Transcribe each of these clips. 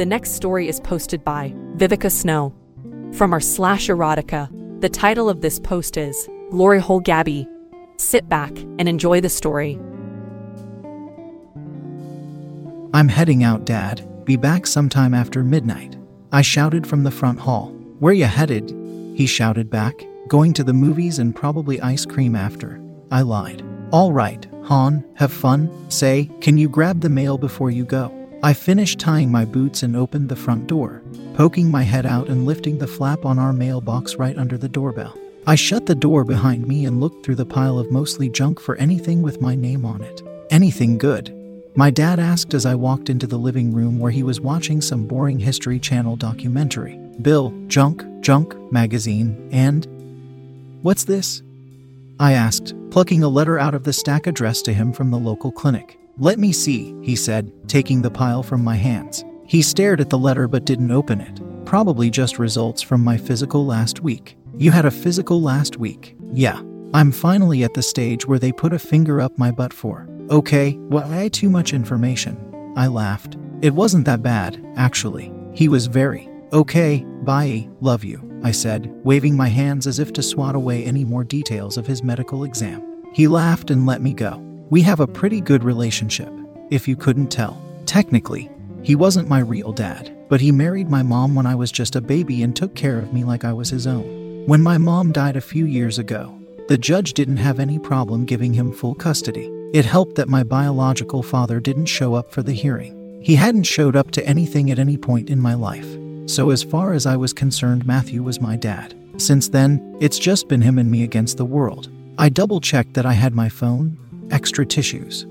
The next story is posted by Vivica Snow. From our slash erotica, the title of this post is Glory Hole Gabby. Sit back and enjoy the story. I'm heading out, Dad. Be back sometime after midnight. I shouted from the front hall. Where you headed? He shouted back. Going to the movies and probably ice cream after. I lied. All right, Han, have fun. Say, can you grab the mail before you go? I finished tying my boots and opened the front door, poking my head out and lifting the flap on our mailbox right under the doorbell. I shut the door behind me and looked through the pile of mostly junk for anything with my name on it. Anything good. My dad asked as I walked into the living room where he was watching some boring History Channel documentary. Bill, junk, junk, magazine, and. What's this? I asked, plucking a letter out of the stack addressed to him from the local clinic. Let me see, he said, taking the pile from my hands. He stared at the letter but didn't open it. Probably just results from my physical last week. You had a physical last week? Yeah. I'm finally at the stage where they put a finger up my butt for. Okay, well, I had too much information. I laughed. It wasn't that bad, actually. He was very. Okay, bye, love you, I said, waving my hands as if to swat away any more details of his medical exam. He laughed and let me go. We have a pretty good relationship, if you couldn't tell. Technically, he wasn't my real dad, but he married my mom when I was just a baby and took care of me like I was his own. When my mom died a few years ago, the judge didn't have any problem giving him full custody. It helped that my biological father didn't show up for the hearing. He hadn't showed up to anything at any point in my life. So, as far as I was concerned, Matthew was my dad. Since then, it's just been him and me against the world. I double checked that I had my phone, extra tissues,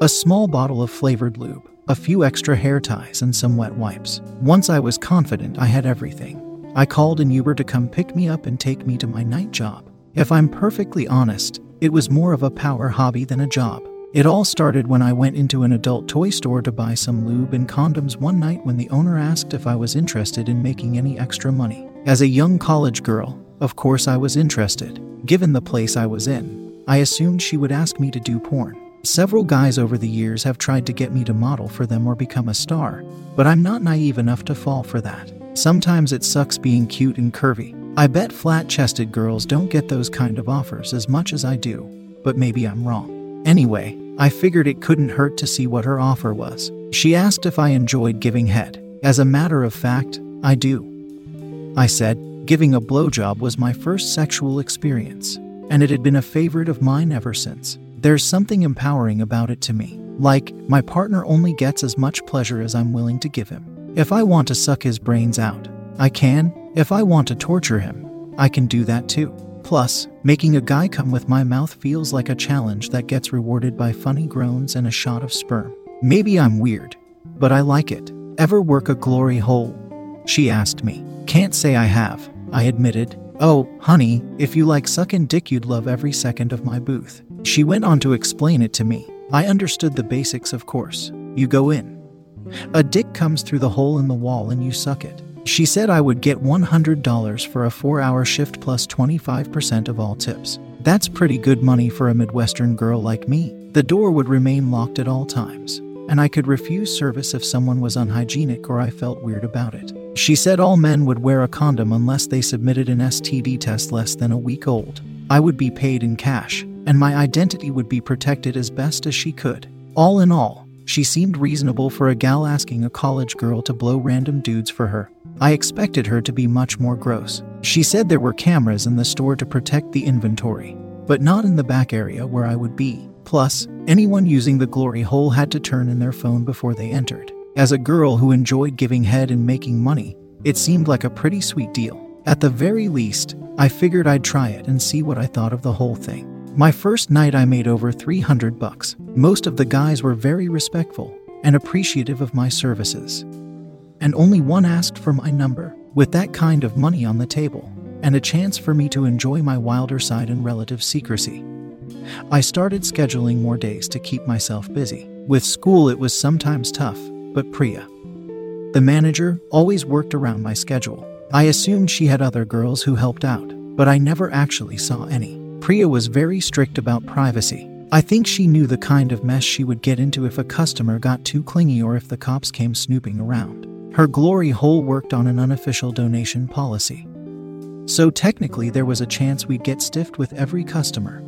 a small bottle of flavored lube, a few extra hair ties, and some wet wipes. Once I was confident I had everything, I called an Uber to come pick me up and take me to my night job. If I'm perfectly honest, it was more of a power hobby than a job. It all started when I went into an adult toy store to buy some lube and condoms one night when the owner asked if I was interested in making any extra money. As a young college girl, of course I was interested. Given the place I was in, I assumed she would ask me to do porn. Several guys over the years have tried to get me to model for them or become a star, but I'm not naive enough to fall for that. Sometimes it sucks being cute and curvy. I bet flat chested girls don't get those kind of offers as much as I do, but maybe I'm wrong. Anyway, I figured it couldn't hurt to see what her offer was. She asked if I enjoyed giving head. As a matter of fact, I do. I said, giving a blowjob was my first sexual experience, and it had been a favorite of mine ever since. There's something empowering about it to me. Like, my partner only gets as much pleasure as I'm willing to give him. If I want to suck his brains out, I can. If I want to torture him, I can do that too. Plus, making a guy come with my mouth feels like a challenge that gets rewarded by funny groans and a shot of sperm. Maybe I'm weird, but I like it. Ever work a glory hole? She asked me. Can't say I have, I admitted. Oh, honey, if you like sucking dick, you'd love every second of my booth. She went on to explain it to me. I understood the basics, of course. You go in. A dick comes through the hole in the wall and you suck it. She said I would get $100 for a four hour shift plus 25% of all tips. That's pretty good money for a Midwestern girl like me. The door would remain locked at all times, and I could refuse service if someone was unhygienic or I felt weird about it. She said all men would wear a condom unless they submitted an STD test less than a week old. I would be paid in cash, and my identity would be protected as best as she could. All in all, she seemed reasonable for a gal asking a college girl to blow random dudes for her. I expected her to be much more gross. She said there were cameras in the store to protect the inventory, but not in the back area where I would be. Plus, anyone using the glory hole had to turn in their phone before they entered. As a girl who enjoyed giving head and making money, it seemed like a pretty sweet deal. At the very least, I figured I'd try it and see what I thought of the whole thing. My first night I made over 300 bucks. Most of the guys were very respectful and appreciative of my services. And only one asked for my number. With that kind of money on the table and a chance for me to enjoy my wilder side in relative secrecy, I started scheduling more days to keep myself busy. With school, it was sometimes tough, but Priya, the manager, always worked around my schedule. I assumed she had other girls who helped out, but I never actually saw any. Priya was very strict about privacy. I think she knew the kind of mess she would get into if a customer got too clingy or if the cops came snooping around. Her glory hole worked on an unofficial donation policy. So technically, there was a chance we'd get stiffed with every customer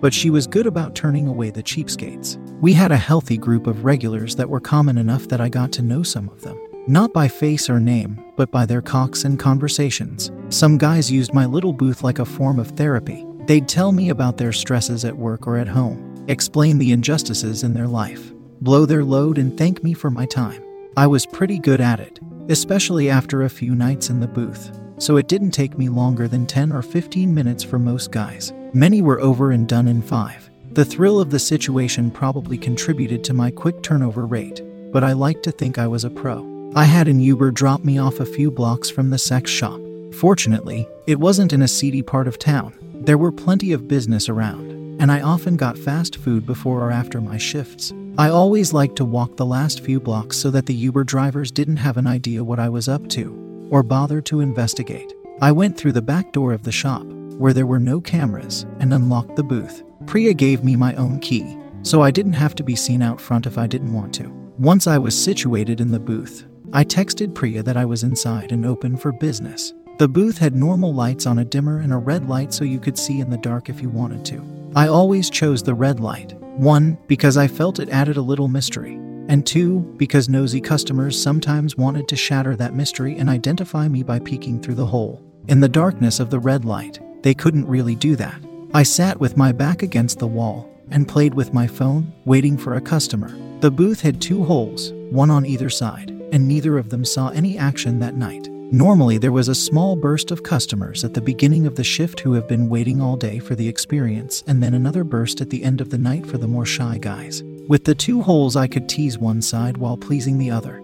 but she was good about turning away the cheapskates. We had a healthy group of regulars that were common enough that I got to know some of them. Not by face or name, but by their cocks and conversations. Some guys used my little booth like a form of therapy. They'd tell me about their stresses at work or at home, explain the injustices in their life, blow their load, and thank me for my time. I was pretty good at it, especially after a few nights in the booth, so it didn't take me longer than 10 or 15 minutes for most guys. Many were over and done in five. The thrill of the situation probably contributed to my quick turnover rate, but I like to think I was a pro. I had an Uber drop me off a few blocks from the sex shop. Fortunately, it wasn't in a seedy part of town. There were plenty of business around, and I often got fast food before or after my shifts. I always liked to walk the last few blocks so that the Uber drivers didn't have an idea what I was up to or bother to investigate. I went through the back door of the shop, where there were no cameras and unlocked the booth. Priya gave me my own key, so I didn't have to be seen out front if I didn't want to. Once I was situated in the booth, I texted Priya that I was inside and open for business. The booth had normal lights on a dimmer and a red light so you could see in the dark if you wanted to. I always chose the red light. One, because I felt it added a little mystery, and two, because nosy customers sometimes wanted to shatter that mystery and identify me by peeking through the hole. In the darkness of the red light, they couldn't really do that. I sat with my back against the wall and played with my phone, waiting for a customer. The booth had two holes, one on either side, and neither of them saw any action that night. Normally, there was a small burst of customers at the beginning of the shift who have been waiting all day for the experience, and then another burst at the end of the night for the more shy guys. With the two holes, I could tease one side while pleasing the other.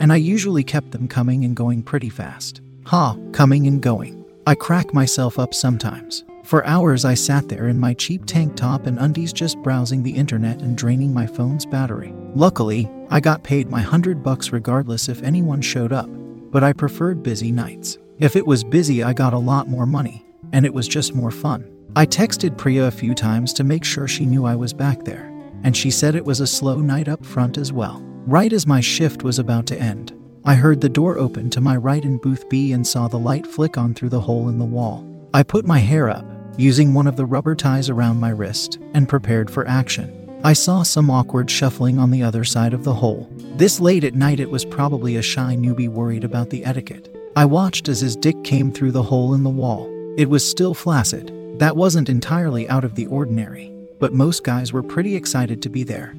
And I usually kept them coming and going pretty fast. Ha, coming and going. I crack myself up sometimes. For hours, I sat there in my cheap tank top and undies just browsing the internet and draining my phone's battery. Luckily, I got paid my hundred bucks regardless if anyone showed up, but I preferred busy nights. If it was busy, I got a lot more money, and it was just more fun. I texted Priya a few times to make sure she knew I was back there, and she said it was a slow night up front as well. Right as my shift was about to end, I heard the door open to my right in booth B and saw the light flick on through the hole in the wall. I put my hair up, using one of the rubber ties around my wrist, and prepared for action. I saw some awkward shuffling on the other side of the hole. This late at night, it was probably a shy newbie worried about the etiquette. I watched as his dick came through the hole in the wall. It was still flaccid. That wasn't entirely out of the ordinary, but most guys were pretty excited to be there.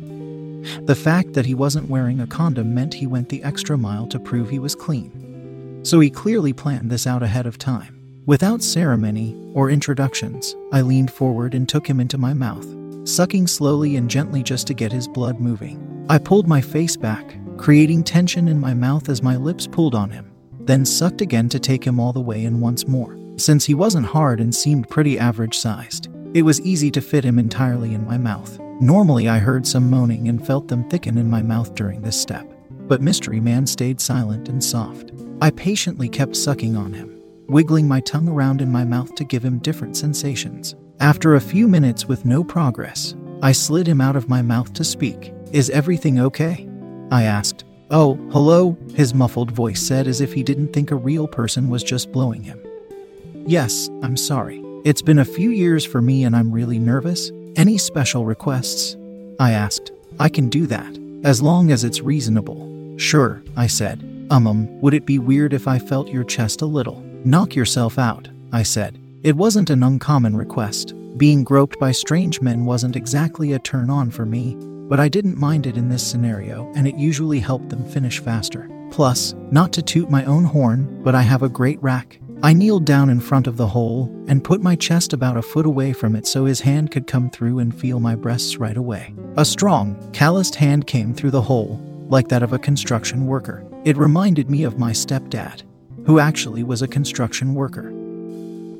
The fact that he wasn't wearing a condom meant he went the extra mile to prove he was clean. So he clearly planned this out ahead of time. Without ceremony or introductions, I leaned forward and took him into my mouth, sucking slowly and gently just to get his blood moving. I pulled my face back, creating tension in my mouth as my lips pulled on him, then sucked again to take him all the way in once more. Since he wasn't hard and seemed pretty average sized, it was easy to fit him entirely in my mouth. Normally, I heard some moaning and felt them thicken in my mouth during this step, but Mystery Man stayed silent and soft. I patiently kept sucking on him, wiggling my tongue around in my mouth to give him different sensations. After a few minutes with no progress, I slid him out of my mouth to speak. Is everything okay? I asked. Oh, hello, his muffled voice said as if he didn't think a real person was just blowing him. Yes, I'm sorry. It's been a few years for me and I'm really nervous. Any special requests? I asked. I can do that, as long as it's reasonable. Sure, I said. Um, um, would it be weird if I felt your chest a little? Knock yourself out, I said. It wasn't an uncommon request. Being groped by strange men wasn't exactly a turn on for me, but I didn't mind it in this scenario, and it usually helped them finish faster. Plus, not to toot my own horn, but I have a great rack. I kneeled down in front of the hole and put my chest about a foot away from it so his hand could come through and feel my breasts right away. A strong, calloused hand came through the hole, like that of a construction worker. It reminded me of my stepdad, who actually was a construction worker.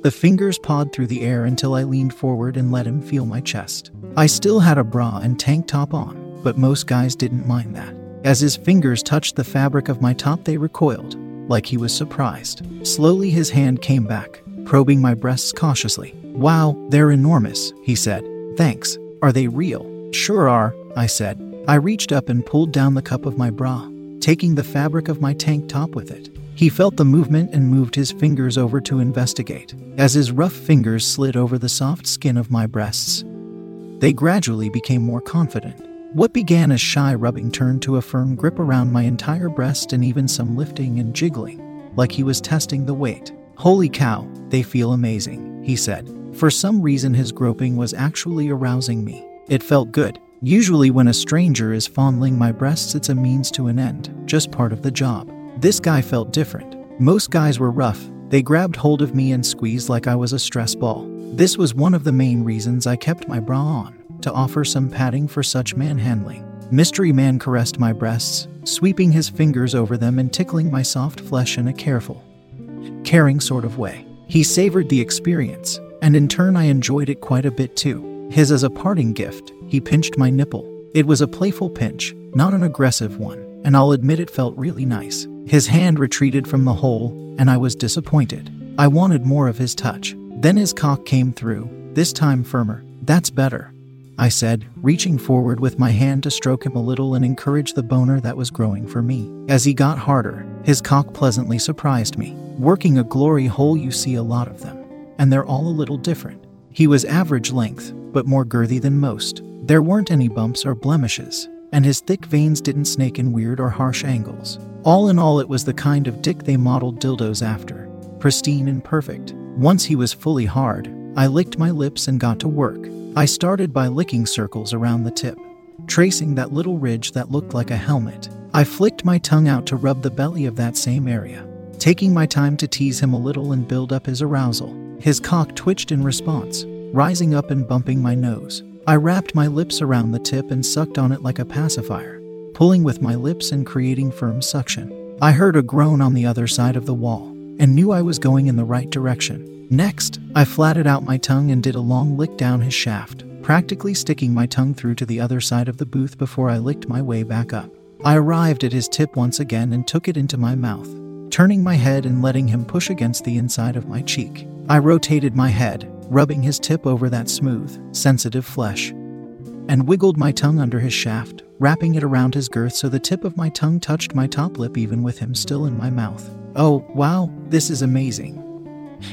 The fingers pawed through the air until I leaned forward and let him feel my chest. I still had a bra and tank top on, but most guys didn't mind that. As his fingers touched the fabric of my top, they recoiled, like he was surprised. Slowly, his hand came back, probing my breasts cautiously. Wow, they're enormous, he said. Thanks. Are they real? Sure are, I said. I reached up and pulled down the cup of my bra, taking the fabric of my tank top with it. He felt the movement and moved his fingers over to investigate. As his rough fingers slid over the soft skin of my breasts, they gradually became more confident. What began as shy rubbing turned to a firm grip around my entire breast and even some lifting and jiggling, like he was testing the weight. Holy cow, they feel amazing, he said. For some reason, his groping was actually arousing me. It felt good. Usually, when a stranger is fondling my breasts, it's a means to an end, just part of the job. This guy felt different. Most guys were rough. They grabbed hold of me and squeezed like I was a stress ball. This was one of the main reasons I kept my bra on, to offer some padding for such manhandling. Mystery Man caressed my breasts, sweeping his fingers over them and tickling my soft flesh in a careful, caring sort of way. He savored the experience, and in turn, I enjoyed it quite a bit too. His as a parting gift, he pinched my nipple. It was a playful pinch, not an aggressive one, and I'll admit it felt really nice. His hand retreated from the hole, and I was disappointed. I wanted more of his touch. Then his cock came through, this time firmer. That's better, I said, reaching forward with my hand to stroke him a little and encourage the boner that was growing for me. As he got harder, his cock pleasantly surprised me. Working a glory hole, you see a lot of them, and they're all a little different. He was average length, but more girthy than most. There weren't any bumps or blemishes, and his thick veins didn't snake in weird or harsh angles. All in all, it was the kind of dick they modeled dildos after pristine and perfect. Once he was fully hard, I licked my lips and got to work. I started by licking circles around the tip, tracing that little ridge that looked like a helmet. I flicked my tongue out to rub the belly of that same area, taking my time to tease him a little and build up his arousal. His cock twitched in response, rising up and bumping my nose. I wrapped my lips around the tip and sucked on it like a pacifier, pulling with my lips and creating firm suction. I heard a groan on the other side of the wall and knew I was going in the right direction. Next, I flatted out my tongue and did a long lick down his shaft, practically sticking my tongue through to the other side of the booth before I licked my way back up. I arrived at his tip once again and took it into my mouth, turning my head and letting him push against the inside of my cheek. I rotated my head, rubbing his tip over that smooth, sensitive flesh, and wiggled my tongue under his shaft, wrapping it around his girth so the tip of my tongue touched my top lip even with him still in my mouth. Oh, wow, this is amazing.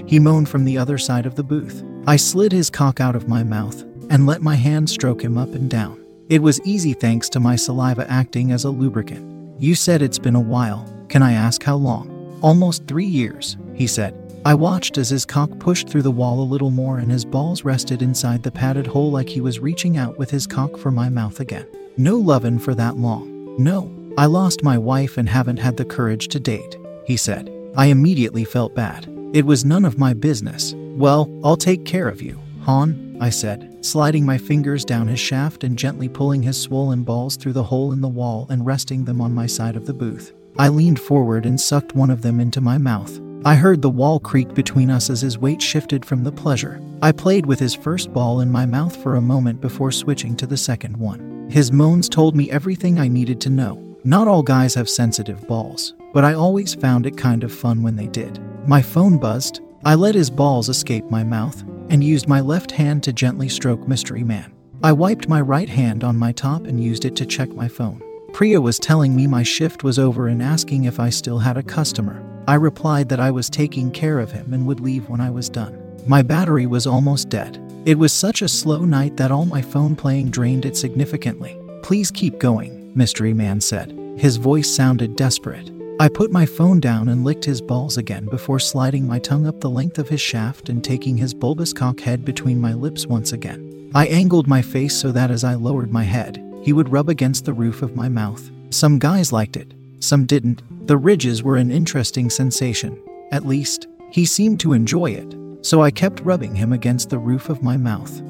He moaned from the other side of the booth. I slid his cock out of my mouth and let my hand stroke him up and down. It was easy thanks to my saliva acting as a lubricant. You said it's been a while. Can I ask how long? Almost three years, he said. I watched as his cock pushed through the wall a little more and his balls rested inside the padded hole like he was reaching out with his cock for my mouth again. No lovin' for that long. No, I lost my wife and haven't had the courage to date, he said. I immediately felt bad. It was none of my business. Well, I'll take care of you, Hon, I said, sliding my fingers down his shaft and gently pulling his swollen balls through the hole in the wall and resting them on my side of the booth. I leaned forward and sucked one of them into my mouth. I heard the wall creak between us as his weight shifted from the pleasure. I played with his first ball in my mouth for a moment before switching to the second one. His moans told me everything I needed to know. Not all guys have sensitive balls, but I always found it kind of fun when they did. My phone buzzed. I let his balls escape my mouth and used my left hand to gently stroke Mystery Man. I wiped my right hand on my top and used it to check my phone. Priya was telling me my shift was over and asking if I still had a customer. I replied that I was taking care of him and would leave when I was done. My battery was almost dead. It was such a slow night that all my phone playing drained it significantly. Please keep going, Mystery Man said. His voice sounded desperate. I put my phone down and licked his balls again before sliding my tongue up the length of his shaft and taking his bulbous cock head between my lips once again. I angled my face so that as I lowered my head, he would rub against the roof of my mouth. Some guys liked it, some didn't. The ridges were an interesting sensation. At least, he seemed to enjoy it, so I kept rubbing him against the roof of my mouth.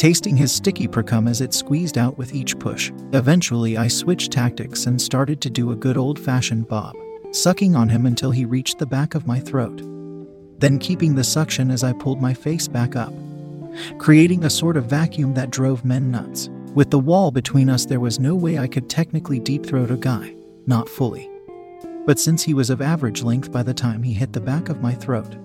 Tasting his sticky precum as it squeezed out with each push. Eventually, I switched tactics and started to do a good old fashioned bob, sucking on him until he reached the back of my throat. Then keeping the suction as I pulled my face back up, creating a sort of vacuum that drove men nuts. With the wall between us, there was no way I could technically deep throat a guy, not fully. But since he was of average length by the time he hit the back of my throat,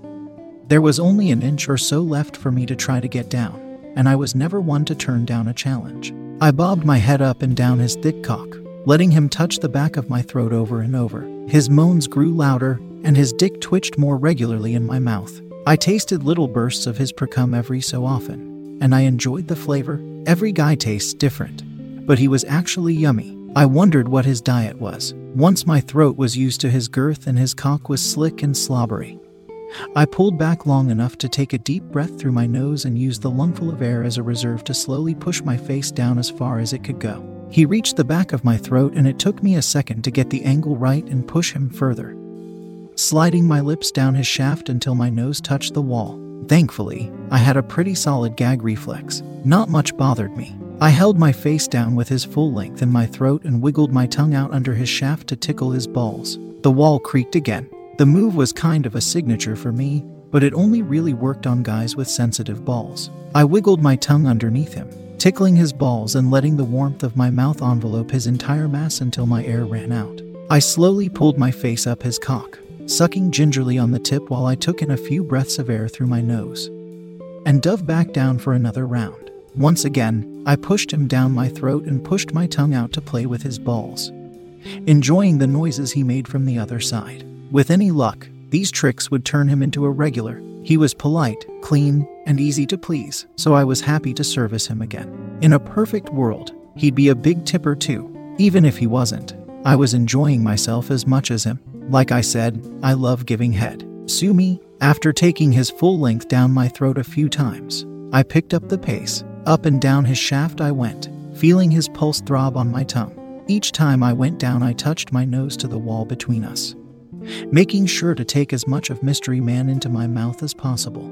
there was only an inch or so left for me to try to get down, and I was never one to turn down a challenge. I bobbed my head up and down his thick cock, letting him touch the back of my throat over and over. His moans grew louder, and his dick twitched more regularly in my mouth. I tasted little bursts of his precum every so often, and I enjoyed the flavor. Every guy tastes different, but he was actually yummy. I wondered what his diet was. Once my throat was used to his girth and his cock was slick and slobbery. I pulled back long enough to take a deep breath through my nose and used the lungful of air as a reserve to slowly push my face down as far as it could go. He reached the back of my throat, and it took me a second to get the angle right and push him further, sliding my lips down his shaft until my nose touched the wall. Thankfully, I had a pretty solid gag reflex. Not much bothered me. I held my face down with his full length in my throat and wiggled my tongue out under his shaft to tickle his balls. The wall creaked again. The move was kind of a signature for me, but it only really worked on guys with sensitive balls. I wiggled my tongue underneath him, tickling his balls and letting the warmth of my mouth envelope his entire mass until my air ran out. I slowly pulled my face up his cock, sucking gingerly on the tip while I took in a few breaths of air through my nose, and dove back down for another round. Once again, I pushed him down my throat and pushed my tongue out to play with his balls, enjoying the noises he made from the other side. With any luck, these tricks would turn him into a regular. He was polite, clean, and easy to please, so I was happy to service him again. In a perfect world, he'd be a big tipper too. Even if he wasn't, I was enjoying myself as much as him. Like I said, I love giving head. Sue me, after taking his full length down my throat a few times, I picked up the pace up and down his shaft I went, feeling his pulse throb on my tongue. Each time I went down, I touched my nose to the wall between us, making sure to take as much of Mystery Man into my mouth as possible.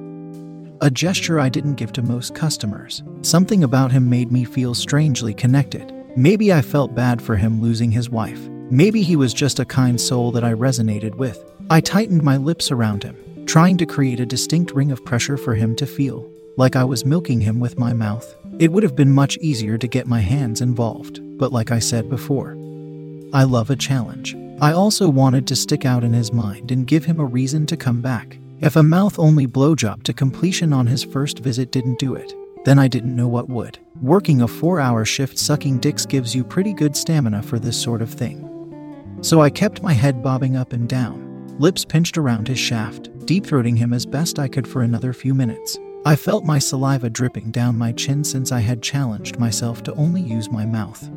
A gesture I didn't give to most customers. Something about him made me feel strangely connected. Maybe I felt bad for him losing his wife. Maybe he was just a kind soul that I resonated with. I tightened my lips around him, trying to create a distinct ring of pressure for him to feel like I was milking him with my mouth. It would have been much easier to get my hands involved, but like I said before, I love a challenge. I also wanted to stick out in his mind and give him a reason to come back. If a mouth only blowjob to completion on his first visit didn't do it, then I didn't know what would. Working a four hour shift sucking dicks gives you pretty good stamina for this sort of thing. So I kept my head bobbing up and down, lips pinched around his shaft, deep throating him as best I could for another few minutes. I felt my saliva dripping down my chin since I had challenged myself to only use my mouth.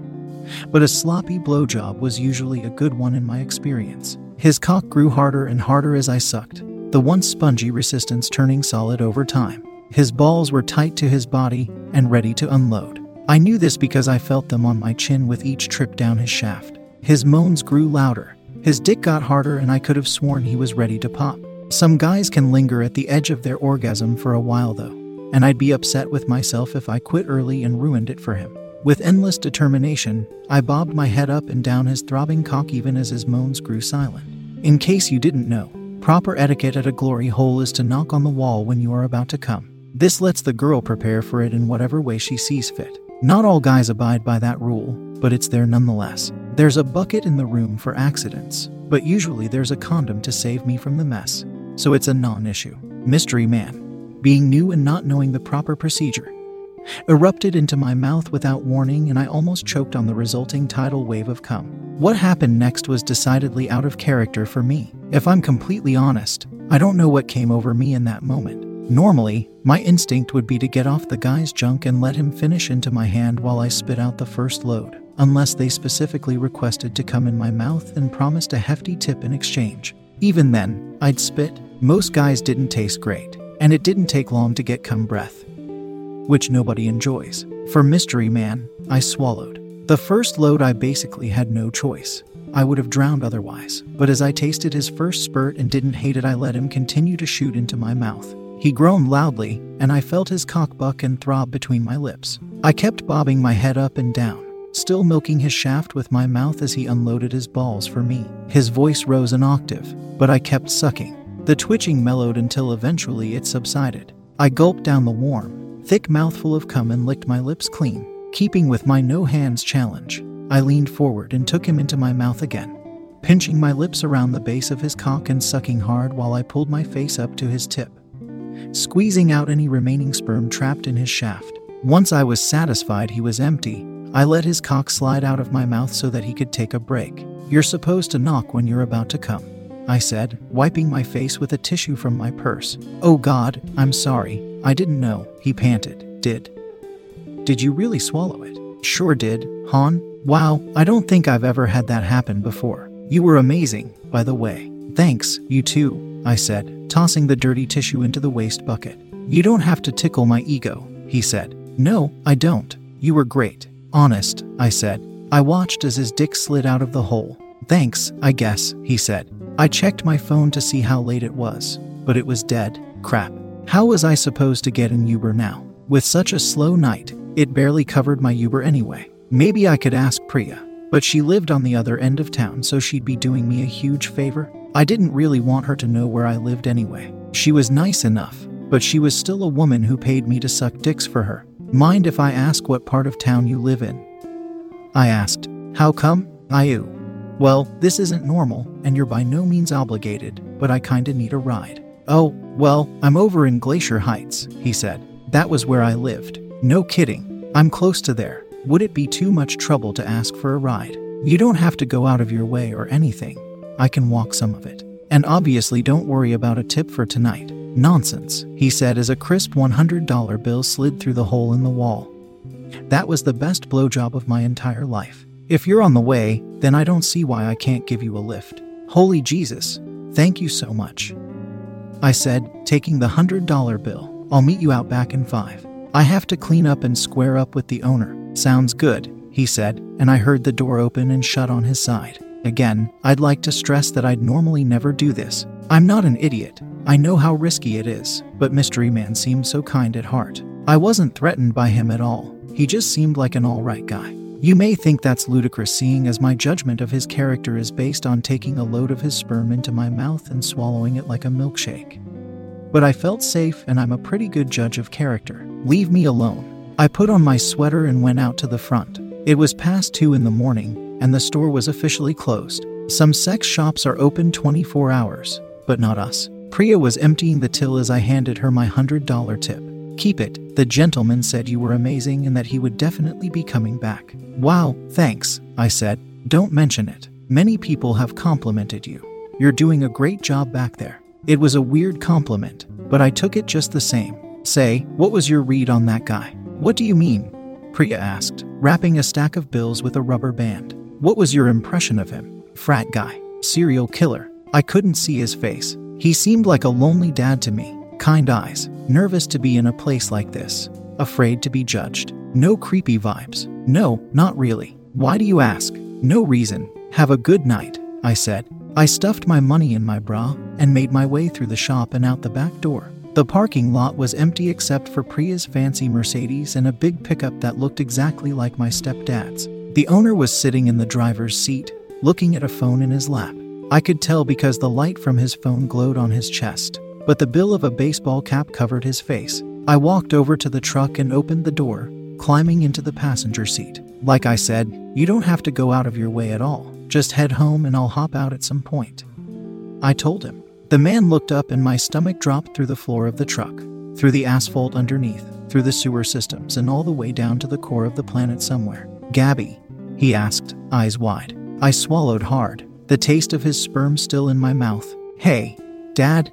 But a sloppy blowjob was usually a good one in my experience. His cock grew harder and harder as I sucked, the once spongy resistance turning solid over time. His balls were tight to his body and ready to unload. I knew this because I felt them on my chin with each trip down his shaft. His moans grew louder. His dick got harder, and I could have sworn he was ready to pop. Some guys can linger at the edge of their orgasm for a while, though, and I'd be upset with myself if I quit early and ruined it for him. With endless determination, I bobbed my head up and down his throbbing cock even as his moans grew silent. In case you didn't know, proper etiquette at a glory hole is to knock on the wall when you are about to come. This lets the girl prepare for it in whatever way she sees fit. Not all guys abide by that rule, but it's there nonetheless. There's a bucket in the room for accidents, but usually there's a condom to save me from the mess so it's a non issue. Mystery Man, being new and not knowing the proper procedure, erupted into my mouth without warning, and I almost choked on the resulting tidal wave of cum. What happened next was decidedly out of character for me. If I'm completely honest, I don't know what came over me in that moment. Normally, my instinct would be to get off the guy's junk and let him finish into my hand while I spit out the first load, unless they specifically requested to come in my mouth and promised a hefty tip in exchange. Even then, I'd spit. Most guys didn't taste great, and it didn't take long to get cum breath, which nobody enjoys. For Mystery Man, I swallowed. The first load, I basically had no choice. I would have drowned otherwise, but as I tasted his first spurt and didn't hate it, I let him continue to shoot into my mouth. He groaned loudly, and I felt his cock buck and throb between my lips. I kept bobbing my head up and down, still milking his shaft with my mouth as he unloaded his balls for me. His voice rose an octave, but I kept sucking. The twitching mellowed until eventually it subsided. I gulped down the warm, thick mouthful of cum and licked my lips clean. Keeping with my no hands challenge, I leaned forward and took him into my mouth again, pinching my lips around the base of his cock and sucking hard while I pulled my face up to his tip squeezing out any remaining sperm trapped in his shaft. Once I was satisfied he was empty, I let his cock slide out of my mouth so that he could take a break. You're supposed to knock when you're about to come, I said, wiping my face with a tissue from my purse. Oh God, I'm sorry. I didn't know, he panted. Did. Did you really swallow it? Sure did, Han. Wow, I don't think I've ever had that happen before. You were amazing, by the way. Thanks, you too, I said, tossing the dirty tissue into the waste bucket. You don't have to tickle my ego, he said. No, I don't. You were great. Honest, I said. I watched as his dick slid out of the hole. Thanks, I guess, he said. I checked my phone to see how late it was, but it was dead. Crap. How was I supposed to get an Uber now? With such a slow night, it barely covered my Uber anyway. Maybe I could ask Priya, but she lived on the other end of town, so she'd be doing me a huge favor. I didn't really want her to know where I lived anyway. She was nice enough, but she was still a woman who paid me to suck dicks for her. Mind if I ask what part of town you live in? I asked. How come? Ayu. Well, this isn't normal, and you're by no means obligated, but I kinda need a ride. Oh, well, I'm over in Glacier Heights, he said. That was where I lived. No kidding. I'm close to there. Would it be too much trouble to ask for a ride? You don't have to go out of your way or anything. I can walk some of it. And obviously, don't worry about a tip for tonight. Nonsense, he said as a crisp $100 bill slid through the hole in the wall. That was the best blowjob of my entire life. If you're on the way, then I don't see why I can't give you a lift. Holy Jesus, thank you so much. I said, taking the $100 bill. I'll meet you out back in five. I have to clean up and square up with the owner. Sounds good, he said, and I heard the door open and shut on his side. Again, I'd like to stress that I'd normally never do this. I'm not an idiot. I know how risky it is, but Mystery Man seemed so kind at heart. I wasn't threatened by him at all. He just seemed like an alright guy. You may think that's ludicrous, seeing as my judgment of his character is based on taking a load of his sperm into my mouth and swallowing it like a milkshake. But I felt safe, and I'm a pretty good judge of character. Leave me alone. I put on my sweater and went out to the front. It was past two in the morning, and the store was officially closed. Some sex shops are open 24 hours, but not us. Priya was emptying the till as I handed her my $100 tip. Keep it, the gentleman said you were amazing and that he would definitely be coming back. Wow, thanks, I said. Don't mention it. Many people have complimented you. You're doing a great job back there. It was a weird compliment, but I took it just the same. Say, what was your read on that guy? What do you mean? Priya asked, wrapping a stack of bills with a rubber band. What was your impression of him? Frat guy, serial killer. I couldn't see his face. He seemed like a lonely dad to me. Kind eyes, nervous to be in a place like this, afraid to be judged. No creepy vibes. No, not really. Why do you ask? No reason. Have a good night, I said. I stuffed my money in my bra and made my way through the shop and out the back door. The parking lot was empty except for Priya's fancy Mercedes and a big pickup that looked exactly like my stepdad's. The owner was sitting in the driver's seat, looking at a phone in his lap. I could tell because the light from his phone glowed on his chest, but the bill of a baseball cap covered his face. I walked over to the truck and opened the door, climbing into the passenger seat. Like I said, you don't have to go out of your way at all. Just head home and I'll hop out at some point. I told him. The man looked up and my stomach dropped through the floor of the truck, through the asphalt underneath, through the sewer systems, and all the way down to the core of the planet somewhere. Gabby, he asked, eyes wide. I swallowed hard, the taste of his sperm still in my mouth. Hey, Dad?